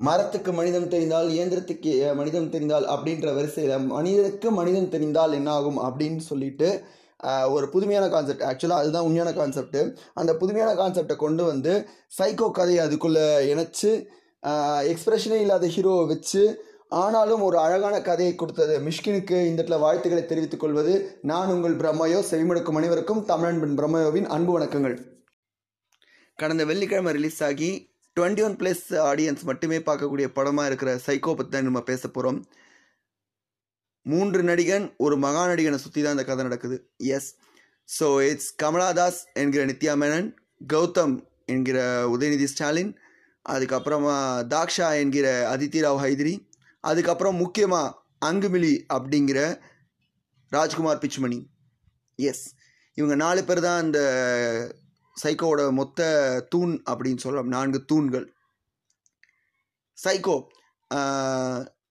மரத்துக்கு மனிதம் தெரிந்தால் இயந்திரத்துக்கு மனிதம் தெரிந்தால் அப்படின்ற வரிசையில் மனிதனுக்கு மனிதம் தெரிந்தால் என்ன ஆகும் அப்படின்னு சொல்லிட்டு ஒரு புதுமையான கான்செப்ட் ஆக்சுவலாக அதுதான் உண்மையான கான்செப்ட்டு அந்த புதுமையான கான்செப்டை கொண்டு வந்து சைக்கோ கதையை அதுக்குள்ளே இணைச்சு எக்ஸ்பிரஷனே இல்லாத ஹீரோவை வச்சு ஆனாலும் ஒரு அழகான கதையை கொடுத்தது. மிஷ்கினுக்கு இந்த இடத்துல வாழ்த்துக்களை தெரிவித்துக் கொள்வது நான் உங்கள் பிரம்மயோ செவிமடுக்கும் அனைவருக்கும் தமிழன்பன் பிரம்மையோவின் அன்பு வணக்கங்கள். கடந்த வெள்ளிக்கிழமை ரிலீஸ் ஆகி டுவெண்ட்டி ஒன் ப்ளஸ் ஆடியன்ஸ் மட்டுமே பார்க்கக்கூடிய படமாக இருக்கிற சைக்கோ பற்றி தான் நம்ம பேச போகிறோம் மூன்று நடிகன் ஒரு மகா நடிகனை சுற்றி தான் இந்த கதை நடக்குது. எஸ் ஸோ இட்ஸ் கமலாதாஸ் என்கிற நித்யா மேனன் கௌதம் என்கிற உதயநிதி ஸ்டாலின் அதுக்கப்புறமா தாக்ஷா என்கிற அதித்தி ராவ் ஹைதிரி அதுக்கப்புறம் முக்கியமாக அங்குமிலி அப்படிங்கிற ராஜ்குமார் பிச்மணி. எஸ் இவங்க நாலு பேர் தான் அந்த சைக்கோவோட மொத்த தூண் அப்படின்னு சொல்லலாம் நான்கு தூண்கள். சைக்கோ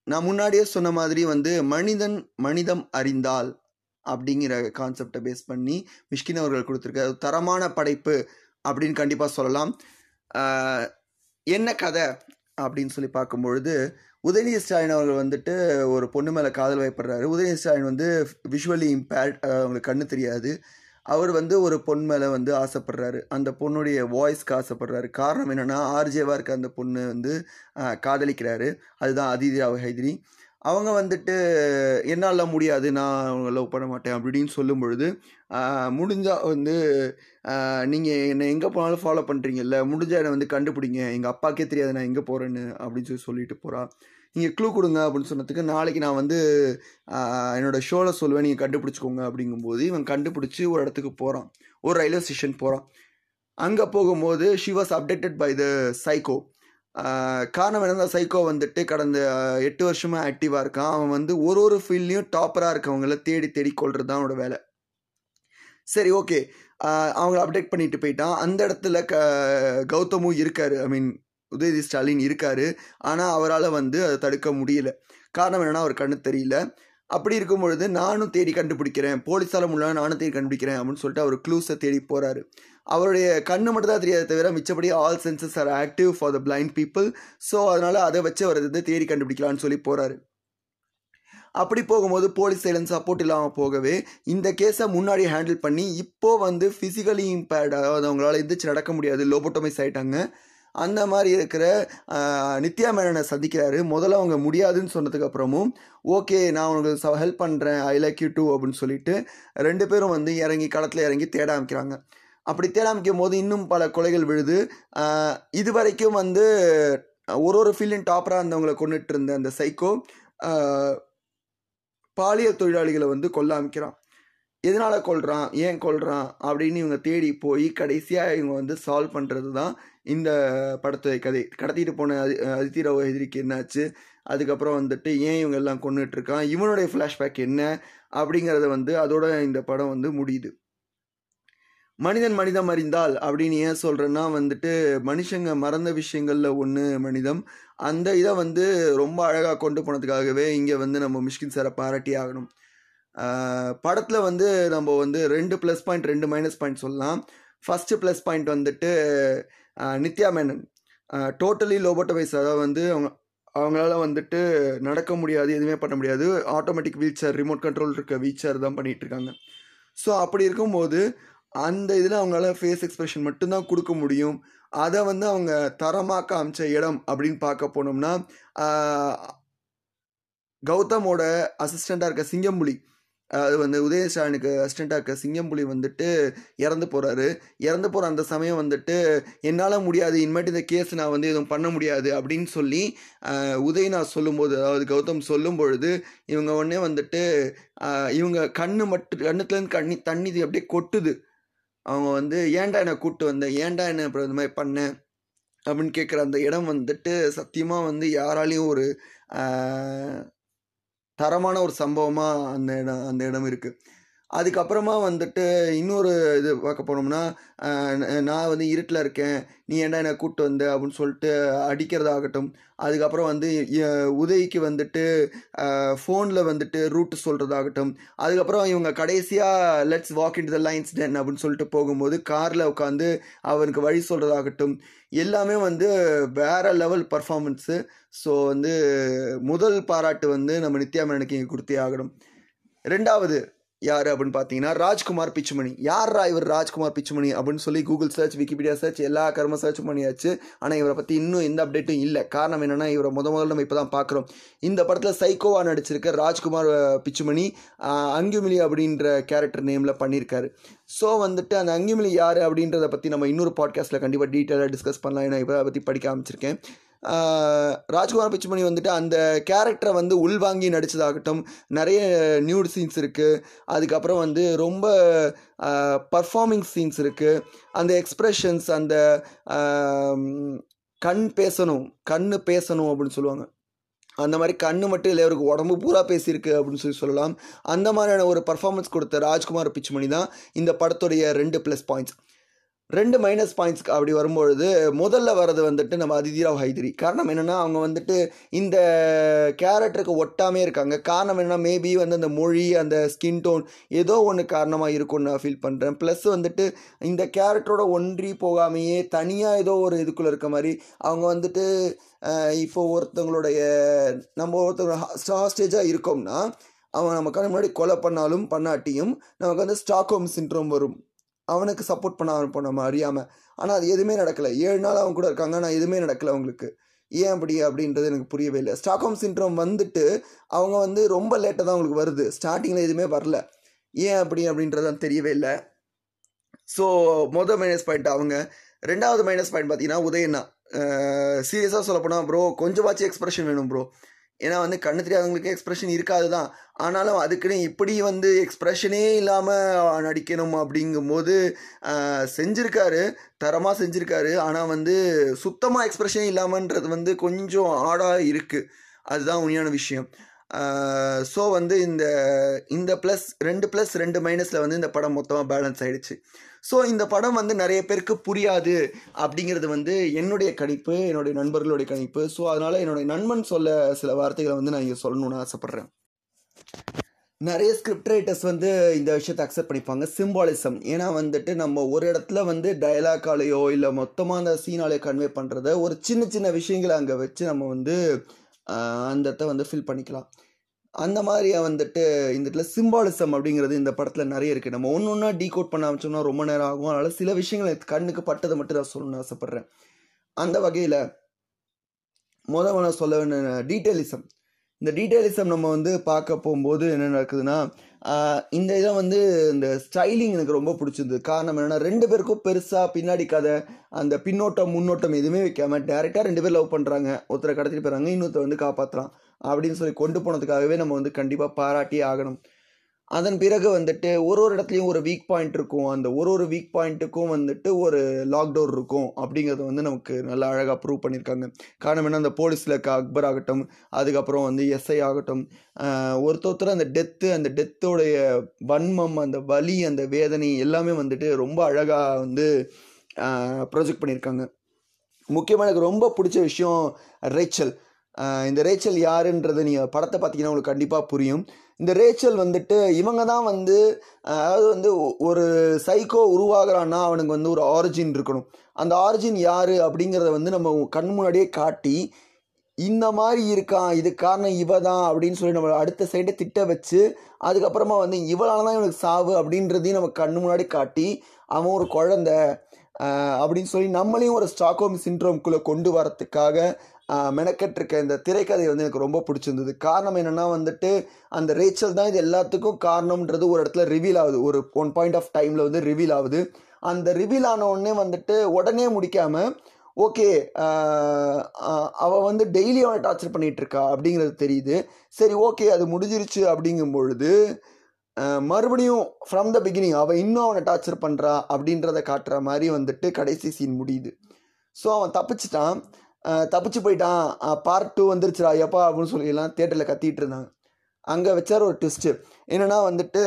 நான் முன்னாடியே சொன்ன மாதிரி வந்து மனிதன் மனிதம் அறிந்தால் அப்படிங்கிற கான்செப்டை பேஸ் பண்ணி மிஷ்கின் அவர்கள் கொடுத்துருக்காரு. தரமான படைப்பு அப்படின்னு கண்டிப்பாக சொல்லலாம். என்ன கதை அப்படின்னு சொல்லி பார்க்கும்பொழுது உதயநிதி ஸ்டாலின் அவர்கள் வந்துட்டு ஒரு பொண்ணு மேலே காதல் வயப்படுறாரு. உதயநிதி ஸ்டாலின் வந்து விஷுவலி இம்பேர்ட் அவங்களுக்கு கண்ணு தெரியாது. அவர் வந்து ஒரு பொண்ணு மேலே வந்து ஆசைப்படுறாரு. அந்த பொண்ணுடைய வாய்ஸ்க்கு ஆசைப்படுறாரு. காரணம் என்னென்னா ஆர்ஜேவாக இருக்க அந்த பொண்ணு வந்து காதலிக்கிறாரு. அதுதான் அதிதி ஹைதிரி. அவங்க வந்துட்டு என்னால் முடியாது நான் அவங்க லவ் பண்ண மாட்டேன் அப்படின்னு சொல்லும் பொழுது முடிஞ்சால் வந்து நீங்கள் என்னை எங்கே போனாலும் ஃபாலோ பண்ணுறீங்கல்ல முடிஞ்சால் என்னை வந்து கண்டுபிடிங்க. எங்கள் அப்பாக்கே தெரியாது நான் எங்கே போகிறேன்னு அப்படின்னு சொல்லி சொல்லிட்டு போகிறா நீங்கள் க்ளூ கொடுங்க அப்படின்னு சொன்னதுக்கு நாளைக்கு நான் வந்து என்னோடய ஷோவில் சொல்லுவேன். நீங்கள் கண்டுபிடிச்சிக்கோங்க அப்படிங்கும்போது இவன் கண்டுபிடிச்சி ஒரு இடத்துக்கு போகிறான் ஒரு ரயில்வே ஸ்டேஷன் போகிறான் அங்கே போகும்போது she was updated by the psycho காரணம் என்ன சைக்கோ வந்துட்டு கடந்த எட்டு வருஷமாக ஆக்டிவாக இருக்கான். அவன் வந்து ஒரு ஒரு ஃபீல்ட்லேயும் டாப்பராக இருக்கவங்கள தேடி தேடி கொள்வது தான் அவனோட வேலை. சரி ஓகே அவங்கள அப்டேட் பண்ணிட்டு போயிட்டான். அந்த இடத்துல க கௌதமும் இருக்காரு. ஐ மீன் உதயநிதி ஸ்டாலின் இருக்காரு. ஆனால் அவரால் வந்து அதை தடுக்க முடியல. காரணம் என்னன்னா அவர் கண்ணு தெரியல. அப்படி இருக்கும் பொழுது நானும் தேடி கண்டுபிடிக்கிறேன். போலீஸால் முடியல நானும் தேடி கண்டுபிடிக்கிறேன் அப்படின்னு சொல்லிட்டு அவர் க்ளூஸை தேடி போகிறாரு அவருடைய கண்ணு மட்டும் தான் தெரியாத தவிர மிச்சப்படி all senses are active for the blind people so அதனால் அதை வச்சு அவர் வந்து தேடி கண்டுபிடிக்கலான்னு சொல்லி போகிறாரு அப்படி போகும்போது போலீஸ் சைலன்ஸ் சப்போர்ட் இல்லாமல் போகவே இந்த கேஸை முன்னாடி ஹேண்டில் பண்ணி இப்போது வந்து ஃபிசிக்கலி இம்பேர்ட் அதாவது அவங்களால எந்திரிச்சு நடக்க முடியாது லோபோட்டமைஸ் ஆகிட்டாங்க அந்த மாதிரி இருக்கிற நித்யா மேனனை சந்திக்கிறாரு. முதல்ல அவங்க முடியாதுன்னு சொன்னதுக்கு அப்புறமும் ஓகே நான் உனக்கு ஹெல்ப் பண்ணுறேன் ஐ லைக் யூ டூ அப்படின்னு சொல்லிட்டு ரெண்டு பேரும் வந்து இறங்கி களத்தில் இறங்கி தேட ஆரம்பிக்கிறாங்க. அப்படி தேட ஆரம்பிக்கும் போது இன்னும் பல கொலைகள் விழுது. இது வரைக்கும் வந்து ஒரு ஒரு ஃபீல்டின் டாப்பராக இருந்தவங்களை கொண்டுட்டு இருந்த அந்த சைக்கோ பாலியல் தொழிலாளிகளை வந்து கொல்ல ஆரம்பிக்கிறான். எதனால் கொள்கிறான் ஏன் கொள்கிறான் அப்படின்னு இவங்க தேடி போய் கடைசியாக இவங்க வந்து சால்வ் பண்ணுறது தான் இந்த படத்துடைய கதை. கடத்திட்டு போன அதி அதித்திரவ எதிரிக்கு என்னாச்சு? அதுக்கப்புறம் வந்துட்டு ஏன் இவங்க எல்லாம் கொண்டுட்டு இருக்கான் இவனுடைய ஃப்ளாஷ்பேக் என்ன? அப்படிங்கிறத வந்து அதோட இந்த படம் வந்து முடியுது. மனிதன் மனிதம் அறிந்தால் அப்படின்னு ஏன் சொல்கிறேன்னா வந்துட்டு மனுஷங்க மறந்த விஷயங்களில் ஒன்று மனிதம். அந்த இதை வந்து ரொம்ப அழகாக கொண்டு போனதுக்காகவே இங்கே வந்து நம்ம மிஷ்கின் சாரை பாராட்டி ஆகணும். படத்தில் வந்து நம்ம வந்து ரெண்டு ப்ளஸ் பாயிண்ட் ரெண்டு மைனஸ் பாயிண்ட் சொல்லலாம். ஃபஸ்ட்டு ப்ளஸ் பாயிண்ட் வந்துட்டு நித்யா மேனன். டோட்டலி லோபோட்டவைஸ் அதாவது வந்து அவங்க அவங்களால வந்துட்டு நடக்க முடியாது எதுவுமே பண்ண முடியாது. Automatic wheelchair remote control இருக்க வீல் சேர் தான் பண்ணிகிட்டு இருக்காங்க. ஸோ அப்படி இருக்கும்போது அந்த இதில் அவங்களால ஃபேஸ் எக்ஸ்ப்ரெஷன் மட்டும்தான் கொடுக்க முடியும். அதை வந்து அவங்க தரமாக காமிச்ச இடம் அப்படின்னு பார்க்க போனோம்னா கௌதமோட அசிஸ்டண்ட்டாக இருக்க சிங்கம்புலி அது வந்து உதயசாலனுக்கு அசிஸ்டண்ட்டாக இருக்க சிங்கம்புலி வந்துட்டு இறந்து போகிறாரு இறந்து போகிற அந்த சமயம் வந்துட்டு என்னால் முடியாது இனிமேட்டு இந்த கேஸ் நான் வந்து எதுவும் பண்ண முடியாது அப்படின்னு சொல்லி ஆஹ், உதய் நான் சொல்லும்போது அதாவது கௌதம் சொல்லும் பொழுது இவங்க உடனே வந்துட்டு இவங்க கண்ணு மட்டும் கண்ணுத்துலேருந்து கண்ணி தண்ணி இது அப்படியே கொட்டுது. அவங்க வந்து ஏன்டா என்னை கூப்பிட்டு வந்தேன் ஏன்டா என்ன அப்புறம் இந்த மாதிரி பண்ணேன் அப்படின்னு கேட்குற அந்த இடம் வந்துட்டு சத்தியமாக வந்து யாராலையும் ஒரு தரமான ஒரு சம்பவமாக அந்த இடம் அந்த இடம் இருக்குது அதுக்கப்புறமா வந்துட்டு இன்னொரு இது பார்க்க போனோம்னா நான் வந்து இருட்டில் இருக்கேன். நீ ஏன்டா என்னை கூப்பிட்டு வந்த? அப்படின்னு சொல்லிட்டு அடிக்கிறதாகட்டும். அதுக்கப்புறம் வந்து உதவிக்கு வந்துட்டு ஃபோனில் வந்துட்டு ரூட்டு சொல்கிறதாகட்டும் அதுக்கப்புறம் இவங்க கடைசியாக let's walk in the lines then அப்படின்னு சொல்லிட்டு போகும்போது காரில் உட்காந்து அவனுக்கு வழி சொல்கிறதாகட்டும் எல்லாமே வந்து வேற லெவல் பர்ஃபார்மன்ஸு ஸோ வந்து முதல் பாராட்டு வந்து நம்ம நித்யா மேனனுக்கு இங்கே கொடுத்தே ஆகணும். ரெண்டாவது யார் அப்படின்னு பார்த்தீங்கன்னா ராஜ்குமார் பிச்சுமணி. யாரா இவர் ராஜ்குமார் பிச்சுமணி அப்படின்னு சொல்லி கூகுள் சர்ச் விக்கிபீடியா சர்ச் எல்லா கரும சர்ச் பண்ணியாச்சு. ஆனால் இவரை பற்றி இன்னும் எந்த அப்டேட்டும் இல்லை. காரணம் என்னென்னா இவரை முத முதல்ல நம்ம இப்போ தான் பார்க்குறோம். இந்த படத்தில் சைக்கோவா நடிச்சிருக்க ராஜ்குமார் பிச்சுமணி அங்குமிலி அப்படின்ற கேரக்டர் நேமில் பண்ணியிருக்காரு ஸோ வந்துட்டு அந்த அங்குமிலி யார் அப்படின்றத பற்றி நம்ம இன்னொரு பாட்காஸ்ட்டில் கண்டிப்பாக டீட்டெயிலாக டிஸ்கஸ் பண்ணலாம். ஏன்னா இவரை பற்றி படிக்க ஆரம்பிச்சிருக்கேன். ராஜ்குமார் பிச்சுமணி வந்துட்டு அந்த கேரக்டரை வந்து உள்வாங்கி நடித்ததாகட்டும் நிறைய நியூட் சீன்ஸ் இருக்குது அதுக்கப்புறம் வந்து ரொம்ப பர்ஃபார்மிங் சீன்ஸ் இருக்குது அந்த எக்ஸ்ப்ரெஷன்ஸ் அந்த கண் பேசணும் கண் பேசணும் அப்படின்னு சொல்லுவாங்க. அந்த மாதிரி கண்ணு மட்டும் இல்லை அவருக்கு உடம்பு பூரா பேசியிருக்கு அப்படின்னு சொல்லி சொல்லலாம். அந்த மாதிரியான ஒரு பர்ஃபார்மன்ஸ் கொடுத்த ராஜ்குமார் பிச்சுமணி தான் இந்த படத்துடைய ரெண்டு ப்ளஸ் பாயிண்ட்ஸ் ரெண்டு மைனஸ் பாயிண்ட்ஸ்க்கு அப்படி வரும்பொழுது முதல்ல வர்றது வந்துட்டு நம்ம அதிதிராவ் ஹைதிரி. காரணம் என்னென்னா அவங்க வந்துட்டு இந்த கேரக்டருக்கு ஒட்டாமே இருக்காங்க. காரணம் என்னென்னா மேபி வந்து அந்த மொழி அந்த ஸ்கின் டோன் ஏதோ ஒன்று காரணமாக இருக்கும்னு நான் ஃபீல் பண்ணுறேன் ப்ளஸ் வந்துட்டு இந்த கேரக்டரோட ஒன்றி போகாமையே தனியாக ஏதோ ஒரு இதுக்குள்ளே இருக்க மாதிரி அவங்க வந்துட்டு இப்போ ஒருத்தவங்களுடைய நம்ம ஒருத்தவங்க ஹாஸ்டேஜாக இருக்கோம்னா அவன் நமக்கு முன்னாடி கொலை பண்ணாலும் பண்ணாட்டியும் நமக்கு வந்து ஸ்டாக்ஹோம் சின்ட்ரோம் வரும். அவனுக்கு சப்போர்ட் பண்ண ஆரம்பிப்போம். நம்ம அறியாமல் ஆனால் அது எதுவுமே நடக்கலை. ஏழு நாள் அவங்க கூட இருக்காங்க. ஆனால் எதுவுமே நடக்கலை அவங்களுக்கு. ஏன் அப்படி? அப்படின்றது எனக்கு புரியவே இல்லை. ஸ்டாக்ஹோம் சின்ட்ரோம் வந்துட்டு அவங்க வந்து ரொம்ப லேட்டாக தான் அவங்களுக்கு வருது. ஸ்டார்டிங்கில் எதுவுமே வரல. ஏன் அப்படி? அப்படின்றது தெரியவே இல்லை. ஸோ மொதல் மைனஸ் பாயிண்ட் அவங்க. ரெண்டாவது மைனஸ் பாயிண்ட் பார்த்தீங்கன்னா உதயண்ணா. சீரியஸாக சொல்லப்போனால் ப்ரோ கொஞ்சமாச்சும் எக்ஸ்ப்ரெஷன் வேணும் ப்ரோ ஏன்னா வந்து கண்ணு தெரியாதவங்களுக்கு எக்ஸ்ப்ரெஷன் இருக்காது தான் ஆனாலும் அதுக்குன்னு இப்படி வந்து எக்ஸ்ப்ரெஷனே இல்லாமல் நடிக்கணும் அப்படிங்கும்போது செஞ்சுருக்காரு. தரமாக செஞ்சுருக்காரு. ஆனால் வந்து சுத்தமாக எக்ஸ்பிரஷனே இல்லாமன்றது வந்து கொஞ்சம் ஆடாக இருக்குது அதுதான் உண்மையான விஷயம். ஸோ வந்து இந்த இந்த ப்ளஸ் ரெண்டு ப்ளஸ் ரெண்டு மைனஸில் வந்து இந்த படம் மொத்தமாக பேலன்ஸ் ஆகிடுச்சு ஸோ இந்த படம் வந்து நிறைய பேருக்கு புரியாது அப்படிங்கிறது வந்து என்னுடைய கணிப்பு என்னுடைய நண்பர்களுடைய கணிப்பு. ஸோ அதனால் என்னுடைய நண்பன் சொல்ல சில வார்த்தைகளை வந்து நான் இங்கே சொல்லணும்னு ஆசைப்பட்றேன். நிறைய ஸ்கிரிப்ட் ரைட்டர்ஸ் வந்து இந்த விஷயத்தை அக்செப்ட் பண்ணிப்பாங்க. சிம்பாலிசம் ஏன்னா வந்துட்டு நம்ம ஒரு இடத்துல வந்து டயலாக்காலேயோ இல்லை மொத்தமாக அந்த சீனாலேயோ கன்வே பண்ணுறத ஒரு சின்ன சின்ன விஷயங்களை அங்கே வச்சு நம்ம வந்து அந்த இடத்த வந்து ஃபில் பண்ணிக்கலாம். அந்த மாதிரியாக வந்துட்டு இந்த இடத்துல சிம்பாலிசம் அப்படிங்கிறது இந்த படத்தில் நிறைய இருக்குது நம்ம ஒன்று ஒன்றா டீகோட் பண்ண ஆரம்பிச்சோம்னா ரொம்ப நேரம் ஆகும். அதனால் சில விஷயங்கள் எனக்கு கண்ணுக்கு பட்டதை மட்டும் நான் சொல்லணும்னு ஆசைப்பட்றேன். அந்த வகையில் முதல் நான் சொல்ல வேண்டிய டீட்டெயிலிசம் இந்த டீட்டெயிலிசம் நம்ம வந்து பார்க்க போகும்போது என்ன நடக்குதுன்னா இந்த இதை வந்து இந்த ஸ்டைலிங் எனக்கு ரொம்ப பிடிச்சிருந்தது. காரணம் என்னென்னா ரெண்டு பேருக்கும் பெருசாக பின்னாடி கதை அந்த பின்னோட்டம் முன்னோட்டம் எதுவுமே வைக்காமல் டேரெக்டாக ரெண்டு பேர் லவ் பண்ணுறாங்க ஒருத்தரை கடத்திட்டு போகிறாங்க இன்னொருத்தர் வந்து காப்பாற்றுறான் அப்படின்னு சொல்லி கொண்டு போனதுக்காகவே நம்ம வந்து கண்டிப்பாக பாராட்டி ஆகணும். அதன் பிறகு வந்துட்டு ஒரு ஒரு இடத்துலையும் ஒரு வீக் பாயிண்ட் இருக்கும். அந்த ஒரு ஒரு வீக் பாயிண்ட்டுக்கும் வந்துட்டு ஒரு லாக்டவுன் இருக்கும் அப்படிங்கிறது வந்து நமக்கு நல்லா அழகாக ப்ரூவ் பண்ணியிருக்காங்க. காரணம் என்ன? அந்த போலீஸில் இருக்க அக்பர் ஆகட்டும் அதுக்கப்புறம் வந்து எஸ்ஐ ஆகட்டும் ஆஹ் ஒருத்தர் அந்த டெத்து அந்த டெத்தோடைய வன்மம் அந்த வலி அந்த வேதனை எல்லாமே வந்துட்டு ரொம்ப அழகாக வந்து ப்ரொஜெக்ட் பண்ணியிருக்காங்க. முக்கியமாக எனக்கு ரொம்ப பிடிச்ச விஷயம் ரைச்சல். இந்த ரேச்சல் யாருன்றது நீங்கள் படத்தை பார்த்தீங்கன்னா உங்களுக்கு கண்டிப்பாக புரியும். இந்த ரேச்சல் வந்துட்டு இவங்க தான் வந்து அதாவது வந்து ஒரு சைக்கோ உருவாகிறான்னா அவனுக்கு வந்து ஒரு ஆரிஜின் இருக்கணும். அந்த ஆரிஜின் யார் அப்படிங்கிறத வந்து நம்ம கண் முன்னாடியே காட்டி இந்த மாதிரி இருக்கான் இது காரணம் இவ தான் அப்படின்னு சொல்லி நம்ம அடுத்த சைடை திட்ட வச்சு அதுக்கப்புறமா வந்து இவளால் தான் இவனுக்கு சாவு அப்படின்றதையும் நம்ம கண்ணு முன்னாடி காட்டி அவன் ஒரு குழந்த அப்படின்னு சொல்லி நம்மளையும் ஒரு ஸ்டாக்ஹோம் சின்ட்ரோம்குள்ளே கொண்டு வரத்துக்காக மெனக்கெட்டிருக்க இந்த திரைக்கதை வந்து எனக்கு ரொம்ப பிடிச்சிருந்தது. காரணம் என்னென்னா வந்துட்டு அந்த ரேச்சல் தான் இது எல்லாத்துக்கும் காரணம்ன்றது ஒரு இடத்துல ரிவீல் ஆகுது. ஒரு ஒன் பாயிண்ட் ஆஃப் டைமில் வந்து ரிவீல் ஆகுது. அந்த ரிவீல் ஆன உடனே வந்துட்டு உடனே முடிக்காமல் ஓகே அவள் வந்து டெய்லி அவனை டார்ச்சர் பண்ணிகிட்ருக்கா இருக்கா அப்படிங்கிறது தெரியுது. சரி ஓகே அது முடிஞ்சிருச்சு அப்படிங்கும் பொழுது மறுபடியும் ஃப்ரம் த பிகினிங் அவள் இன்னும் அவனை டார்ச்சர் பண்ணுறா அப்படின்றத காட்டுற மாதிரி வந்துட்டு கடைசி சீன் முடியுது. ஸோ அவன் தப்பிச்சிட்டான். தப்பிச்சு போயிட்டான். பார்ட் டூ வந்துருச்சுடா எப்பா அப்படின்னு சொல்லிலாம் தேட்டரில் கத்திட்டு இருந்தாங்க. அங்கே வச்சார் ஒரு ட்விஸ்ட்டு என்னென்னா வந்துட்டு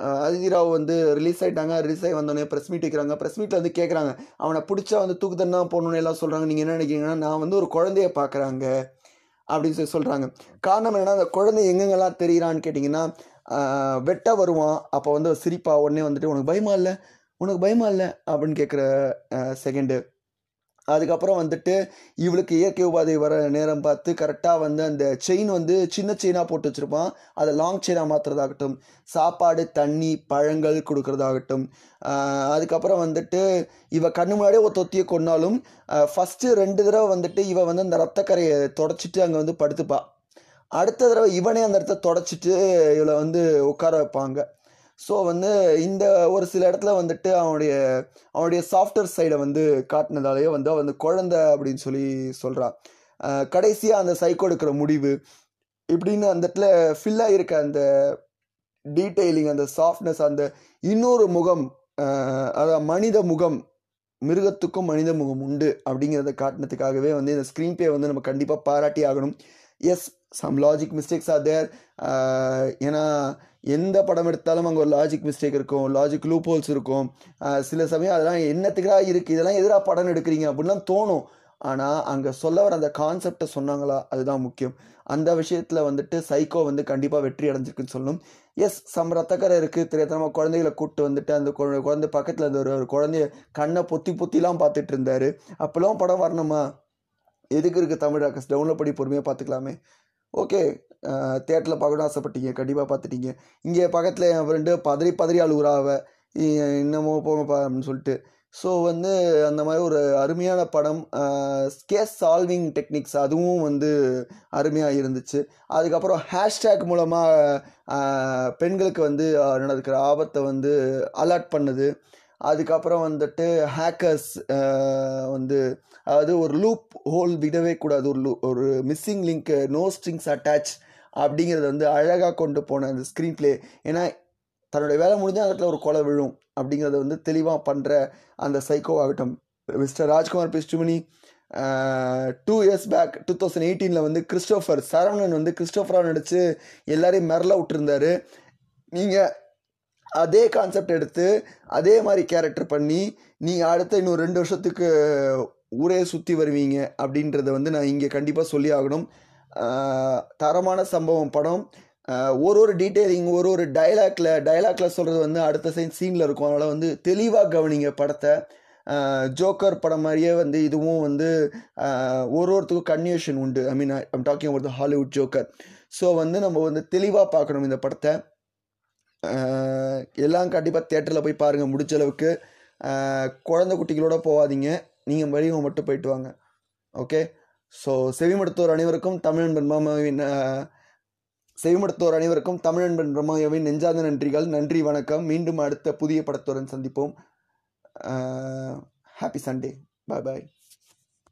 அஹ், அதிதி ராவ் வந்து ரிலீஸ் ஆகிட்டாங்க ரிலீஸ் ஆகி வந்தோடனே ப்ரெஸ் மீட் வைக்கிறாங்க. ப்ரெஸ் மீட்டில் வந்து கேட்குறாங்க அவனை பிடிச்சா வந்து தூக்கு தண்டனை எல்லாம் சொல்கிறாங்க நீங்கள் என்ன நினைக்கிறீங்கன்னா நான் வந்து ஒரு குழந்தைய பார்க்குறாங்க அப்படின்னு சொல்லி சொல்கிறாங்க காரணம் என்னென்னா அந்த குழந்தை எங்கெங்கெல்லாம் தெரிகிறான்னு கேட்டிங்கன்னா வெட்ட வருவான். அப்போ வந்து சிரிப்பா உடனே வந்துட்டு உனக்கு பயமா இல்லை? உனக்கு பயமா இல்லை? அப்படின்னு கேட்குற செகண்டு அதுக்கப்புறம் வந்துட்டு இவளுக்கு இயற்கை உபாதை வர நேரம் பார்த்து கரெக்டாக வந்து அந்த செயின் வந்து சின்ன செயினாக போட்டு வச்சுருப்பான். அதை லாங் செயினாக மாற்றுறதாகட்டும் சாப்பாடு தண்ணி பழங்கள் கொடுக்கறதாகட்டும். அதுக்கப்புறம் வந்துட்டு இவ கண்ணு முன்னாடியே ஒரு தொத்தியை கொண்டாலும் ஃபஸ்ட்டு ரெண்டு தடவை வந்துட்டு இவ வந்து அந்த ரத்தக்கரையை தொடச்சிட்டு அங்கே வந்து படுத்துப்பா. அடுத்த தடவை இவனே அந்த இடத்த தொடச்சிட்டு இவளை வந்து உட்கார வைப்பாங்க. ஸோ வந்து இந்த ஒரு சில இடத்துல வந்துட்டு அவனுடைய அவனுடைய சாஃப்ட்வேர் சைடை வந்து காட்டினதாலேயே வந்து அவன் வந்து அப்படின்னு சொல்லி சொல்கிறான் கடைசியாக அந்த சைக்கோ எடுக்கிற முடிவு இப்படின்னு அந்த இடத்துல ஃபில்லாக இருக்க அந்த டீட்டெயிலிங் அந்த சாஃப்ட்னஸ் அந்த இன்னொரு முகம் அதாவது மனித முகம் மிருகத்துக்கும் மனித முகம் உண்டு அப்படிங்கிறத காட்டினதுக்காகவே வந்து இந்த ஸ்க்ரீன் பே வந்து நம்ம கண்டிப்பாக பாராட்டி ஆகணும். Yes some logic mistakes are there ஏன்னா எந்த படம் எடுத்தாலும் அங்கே ஒரு லாஜிக் மிஸ்டேக் இருக்கும் லாஜிக் லூப்ஹோல்ஸ் இருக்கும். Uh, சில சமயம் அதெல்லாம் என்னத்துக்காக இருக்குது இதெல்லாம் எதிராக படம் எடுக்கிறீங்க அப்படின்லாம் தோணும். ஆனால் அங்கே சொல்ல வர அந்த கான்செப்டை சொன்னாங்களா அதுதான் முக்கியம். அந்த விஷயத்தில் வந்துட்டு சைக்கோ வந்து கண்டிப்பாக வெற்றி அடைஞ்சிருக்குன்னு சொல்லணும் எஸ் சம் ரத்தக்கரை இருக்குது திரைத்தனமாக குழந்தைகளை கூப்பிட்டு வந்துட்டு அந்த குழந்தை குழந்தை பக்கத்தில் இருந்த ஒரு குழந்தைய கண்ணை பொத்தி பொத்திலாம் பார்த்துட்டு இருந்தார். அப்போல்லாம் படம் வரணுமா? எதுக்கு இருக்குது தமிழ் ஆக்கஸ் டவுன்லோட் பண்ணி பொறுமையாக பார்த்துக்கலாமே. ஓகே தேட்டரில் பார்க்கணும் ஆசைப்பட்டீங்க. கண்டிப்பாக பார்த்துட்டீங்க. இங்கே பக்கத்தில் என் ஃப்ரெண்டு பதறி பதறி அழுகுறாவ இன்னமோ போங்கப்பா அப்படின்னு சொல்லிட்டு. ஸோ வந்து அந்த மாதிரி ஒரு அருமையான படம் கேஸ் சால்விங் டெக்னிக்ஸ் அதுவும் வந்து அருமையாக இருந்துச்சு. அதுக்கப்புறம் ஹேஷ்டேக் மூலமாக பெண்களுக்கு வந்து நடக்கிற ஆபத்தை வந்து அலர்ட் பண்ணுது. அதுக்கப்புறம் வந்துட்டு ஹேக்கர்ஸ் வந்து அதாவது ஒரு லூப் ஹோல் விடவே கூடாது. ஒரு லூ ஒரு missing link no strings attach அப்படிங்கிறத வந்து அழகாக கொண்டு போன அந்த ஸ்க்ரீன் பிளே ஏன்னா தன்னுடைய வேலை முடிஞ்சால் அந்த இடத்துல ஒரு கொலை விழும் அப்படிங்கிறத வந்து தெளிவாக பண்ணுற அந்த சைக்கோ ஆகட்டும். Mister Rajkumar பிஸ்டுமணி two years back two thousand எயிட்டீனில் வந்து கிறிஸ்டோஃபர் சரவணன் வந்து கிறிஸ்டோஃபராக நடித்து எல்லாரையும் மிரள விட்டுருந்தாரு. நீங்கள் அதே கான்செப்ட் எடுத்து அதே மாதிரி கேரக்டர் பண்ணி நீங்கள் அடுத்த இன்னும் ரெண்டு வருஷத்துக்கு ஊரே சுற்றி வருவீங்க அப்படின்றத வந்து நான் இங்கே கண்டிப்பாக சொல்லி ஆகணும். தரமான சம்பவம் படம். ஒரு ஒரு டீட்டெயிலிங் ஒரு ஒரு டைலாக்ல டைலாக்ல சொல்கிறது வந்து அடுத்த சைன் சீனில் இருக்கும். அதனால் வந்து தெளிவாக கவனிங்க படத்தை. ஜோக்கர் படம் மாதிரியே வந்து இதுவும் வந்து ஒரு ஒருத்துக்கும் கன்யூஷன் உண்டு. I mean I'm talking about Hollywood Joker so வந்து நம்ம வந்து தெளிவாக பார்க்கணும் இந்த படத்தை. எல்லாம் கண்டிப்பாக தேட்டரில் போய் பாருங்கள் முடிச்ச அளவுக்கு. குழந்தை குட்டிகளோட போகாதீங்க. நீங்கள் வெளியவங்க மட்டும் போயிட்டு வாங்க. ஓகே ஸோ செவிமடுத்தோர் அனைவருக்கும் தமிழ் மாமாவின் செவிமடுத்தோர் அனைவருக்கும் தமிழன்பன் பிரம்மாவின் நெஞ்சார்ந்த நன்றிகள். நன்றி வணக்கம். மீண்டும் அடுத்த புதிய படத்துடன் சந்திப்போம். ஹாப்பி சண்டே பாய் பாய்